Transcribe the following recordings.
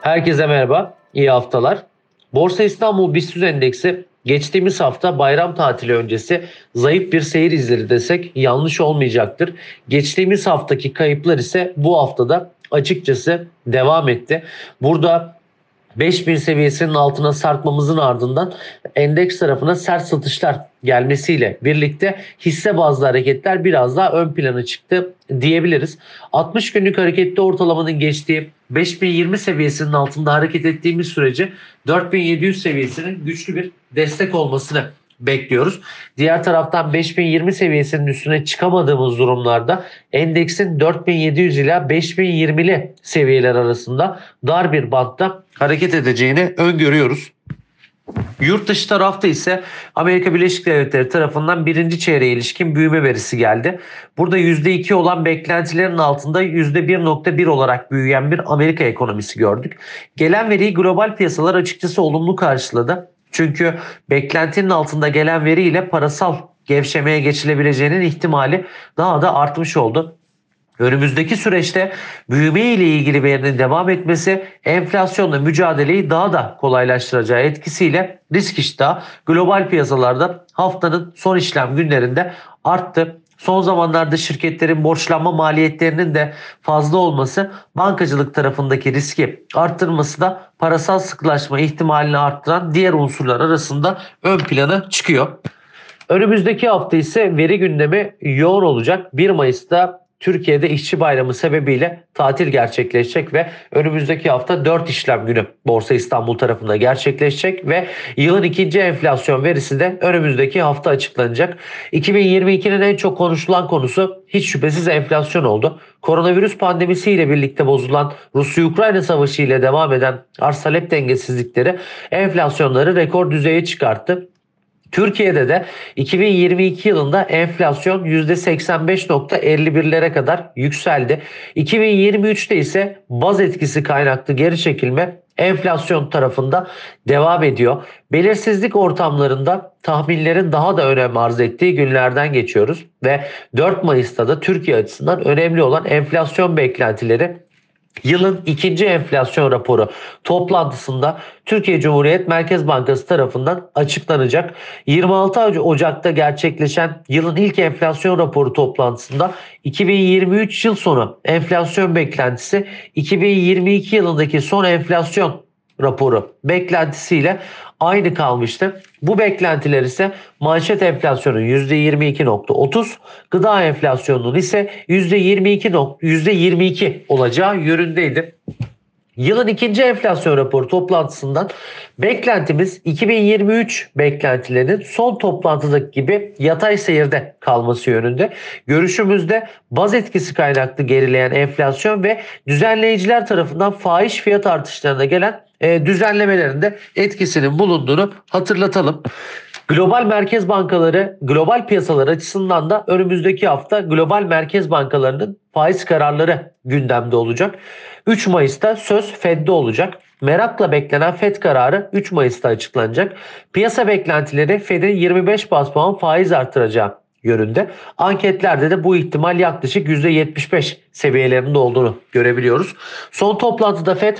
Herkese merhaba, iyi haftalar. Borsa İstanbul BIST Endeksi geçtiğimiz hafta bayram tatili öncesi zayıf bir seyir izledi desek yanlış olmayacaktır. Geçtiğimiz haftaki kayıplar ise bu haftada açıkçası devam etti. Burada 5000 seviyesinin altına sarkmamızın ardından endeks tarafına sert satışlar gelmesiyle birlikte hisse bazlı hareketler biraz daha ön plana çıktı diyebiliriz. 60 günlük hareketli ortalamanın geçtiği 5020 seviyesinin altında hareket ettiğimiz sürece 4700 seviyesinin güçlü bir destek olmasını bekliyoruz. Diğer taraftan 5020 seviyesinin üstüne çıkamadığımız durumlarda endeksin 4700 ila 5020'li seviyeler arasında dar bir bantta hareket edeceğini öngörüyoruz. Yurt dışı tarafta ise Amerika Birleşik Devletleri tarafından birinci çeyreğe ilişkin büyüme verisi geldi. Burada %2 olan beklentilerin altında %1.1 olarak büyüyen bir Amerika ekonomisi gördük. Gelen veriyi global piyasalar açıkçası olumlu karşıladı. Çünkü beklentinin altında gelen veriyle parasal gevşemeye geçilebileceğinin ihtimali daha da artmış oldu. Önümüzdeki süreçte büyüme ile ilgili verinin devam etmesi enflasyonla mücadeleyi daha da kolaylaştıracağı etkisiyle risk iştahı global piyasalarda haftanın son işlem günlerinde arttı. Son zamanlarda şirketlerin borçlanma maliyetlerinin de fazla olması bankacılık tarafındaki riski arttırması da parasal sıkılaşma ihtimalini arttıran diğer unsurlar arasında ön plana çıkıyor. Önümüzdeki hafta ise veri gündemi yoğun olacak. 1 Mayıs'ta Türkiye'de işçi bayramı sebebiyle tatil gerçekleşecek ve önümüzdeki hafta 4 işlem günü Borsa İstanbul tarafında gerçekleşecek ve yılın ikinci enflasyon verisi de önümüzdeki hafta açıklanacak. 2022'nin en çok konuşulan konusu hiç şüphesiz enflasyon oldu. Koronavirüs pandemisiyle birlikte bozulan Rusya-Ukrayna savaşı ile devam eden arz talep dengesizlikleri enflasyonları rekor düzeye çıkarttı. Türkiye'de de 2022 yılında enflasyon %85.51'lere kadar yükseldi. 2023'te ise baz etkisi kaynaklı geri çekilme enflasyon tarafında devam ediyor. Belirsizlik ortamlarında tahminlerin daha da önem arz ettiği günlerden geçiyoruz ve 4 Mayıs'ta da Türkiye açısından önemli olan enflasyon beklentileri Yılın ikinci enflasyon raporu toplantısında Türkiye Cumhuriyet Merkez Bankası tarafından açıklanacak. 26 Ocak'ta gerçekleşen yılın ilk enflasyon raporu toplantısında 2023 yıl sonu enflasyon beklentisi 2022 yılındaki son enflasyon raporu beklentisiyle aynı kalmıştı. Bu beklentiler ise manşet enflasyonun %22.30, gıda enflasyonunun ise %22, %22 olacağı yönündeydi. Yılın ikinci enflasyon raporu toplantısından beklentimiz 2023 beklentilerinin son toplantıdaki gibi yatay seyirde kalması yönünde. Görüşümüzde baz etkisi kaynaklı gerileyen enflasyon ve düzenleyiciler tarafından faiz fiyat artışlarına gelen e, düzenlemelerinde etkisinin bulunduğunu hatırlatalım. Global merkez bankaları, global piyasalar açısından da önümüzdeki hafta global merkez bankalarının faiz kararları gündemde olacak. 3 Mayıs'ta söz Fed'de olacak. Merakla beklenen FED kararı 3 Mayıs'ta açıklanacak. Piyasa beklentileri Fed'in 25 bas puan faiz artıracağı yönünde. Anketlerde de bu ihtimal yaklaşık %75 seviyelerinde olduğunu görebiliyoruz. Son toplantıda FED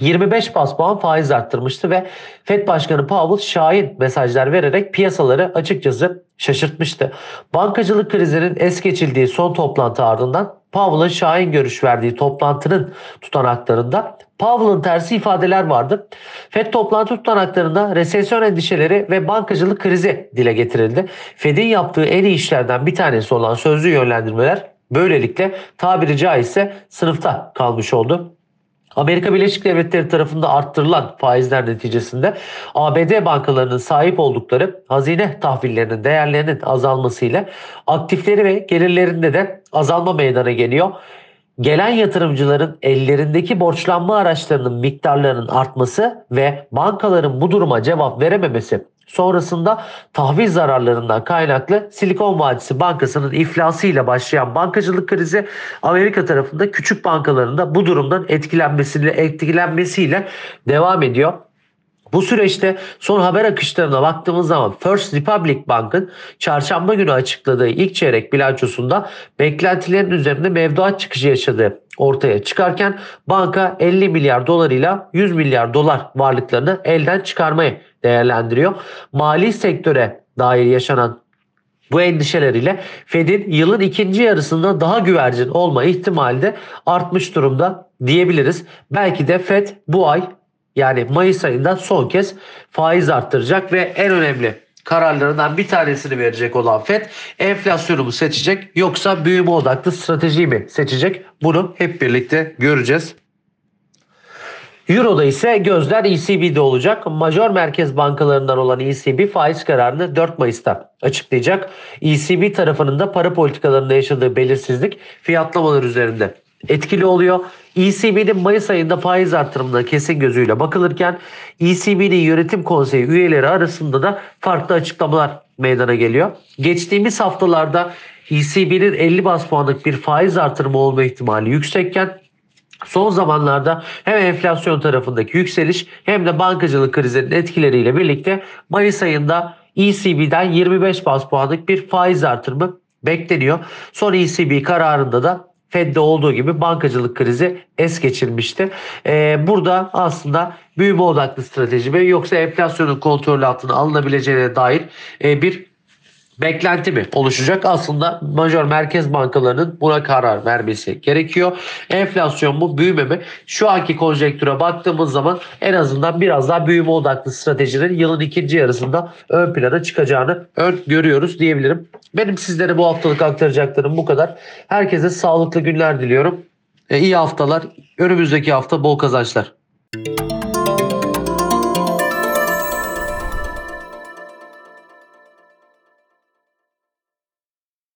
25 bas puan faiz arttırmıştı ve FED Başkanı Powell şahin mesajlar vererek piyasaları açıkçası şaşırtmıştı. Bankacılık krizinin es geçildiği son toplantı ardından Powell'ın şahin görüş verdiği toplantının tutanaklarında Powell'ın tersi ifadeler vardı. FED toplantı tutanaklarında resesyon endişeleri ve bankacılık krizi dile getirildi. FED'in yaptığı en iyi işlerden bir tanesi olan sözlü yönlendirmeler böylelikle tabiri caizse sınıfta kalmış oldu. Amerika Birleşik Devletleri tarafında arttırılan faizler neticesinde ABD bankalarının sahip oldukları hazine tahvillerinin değerlerinin azalmasıyla aktifleri ve gelirlerinde de azalma meydana geliyor. Gelen yatırımcıların ellerindeki borçlanma araçlarının miktarlarının artması ve bankaların bu duruma cevap verememesi Sonrasında tahvil zararlarından kaynaklı Silikon Vadisi Bankası'nın iflasıyla başlayan bankacılık krizi Amerika tarafında küçük bankalarında bu durumdan etkilenmesiyle etkilenmesiyle devam ediyor. Bu süreçte son haber akışlarına baktığımız zaman First Republic Bank'ın çarşamba günü açıkladığı ilk çeyrek bilançosunda beklentilerin üzerinde mevduat çıkışı yaşadığı ortaya çıkarken banka 50 milyar dolarıyla 100 milyar dolar varlıklarını elden çıkarmayı değerlendiriyor. Mali sektöre dair yaşanan bu endişeler ile Fed'in yılın ikinci yarısında daha güvercin olma ihtimali de artmış durumda diyebiliriz. Belki de Fed bu ay yani Mayıs ayında son kez faiz arttıracak ve en önemli kararlarından bir tanesini verecek olan Fed enflasyonu mu seçecek yoksa büyüme odaklı strateji mi seçecek? Bunu hep birlikte göreceğiz. Euro'da ise gözler ECB'de olacak. Major merkez bankalarından olan ECB faiz kararını 4 Mayıs'ta açıklayacak. ECB tarafının da para politikalarında yaşadığı belirsizlik fiyatlamalar üzerinde etkili oluyor. ECB'nin Mayıs ayında faiz artırımına kesin gözüyle bakılırken ECB'nin yönetim konseyi üyeleri arasında da farklı açıklamalar meydana geliyor. Geçtiğimiz haftalarda ECB'nin 50 bas puanlık bir faiz artırımı olma ihtimali yüksekken Son zamanlarda hem enflasyon tarafındaki yükseliş hem de bankacılık krizinin etkileriyle birlikte Mayıs ayında ECB'den 25 bas puanlık bir faiz artırımı bekleniyor. Son ECB kararında da Fed'de olduğu gibi bankacılık krizi es geçirmişti. Ee, burada aslında büyüme odaklı strateji mi yoksa enflasyonun kontrolü altına alınabileceğine dair e, bir beklenti mi oluşacak? Aslında major merkez bankalarının buna karar vermesi gerekiyor. Enflasyon mu büyüme mi? Şu anki konjektüre baktığımız zaman en azından biraz daha büyüme odaklı stratejinin yılın ikinci yarısında ön plana çıkacağını ön görüyoruz diyebilirim. Benim sizlere bu haftalık aktaracaklarım bu kadar. Herkese sağlıklı günler diliyorum. E, iyi haftalar. Önümüzdeki hafta bol kazançlar.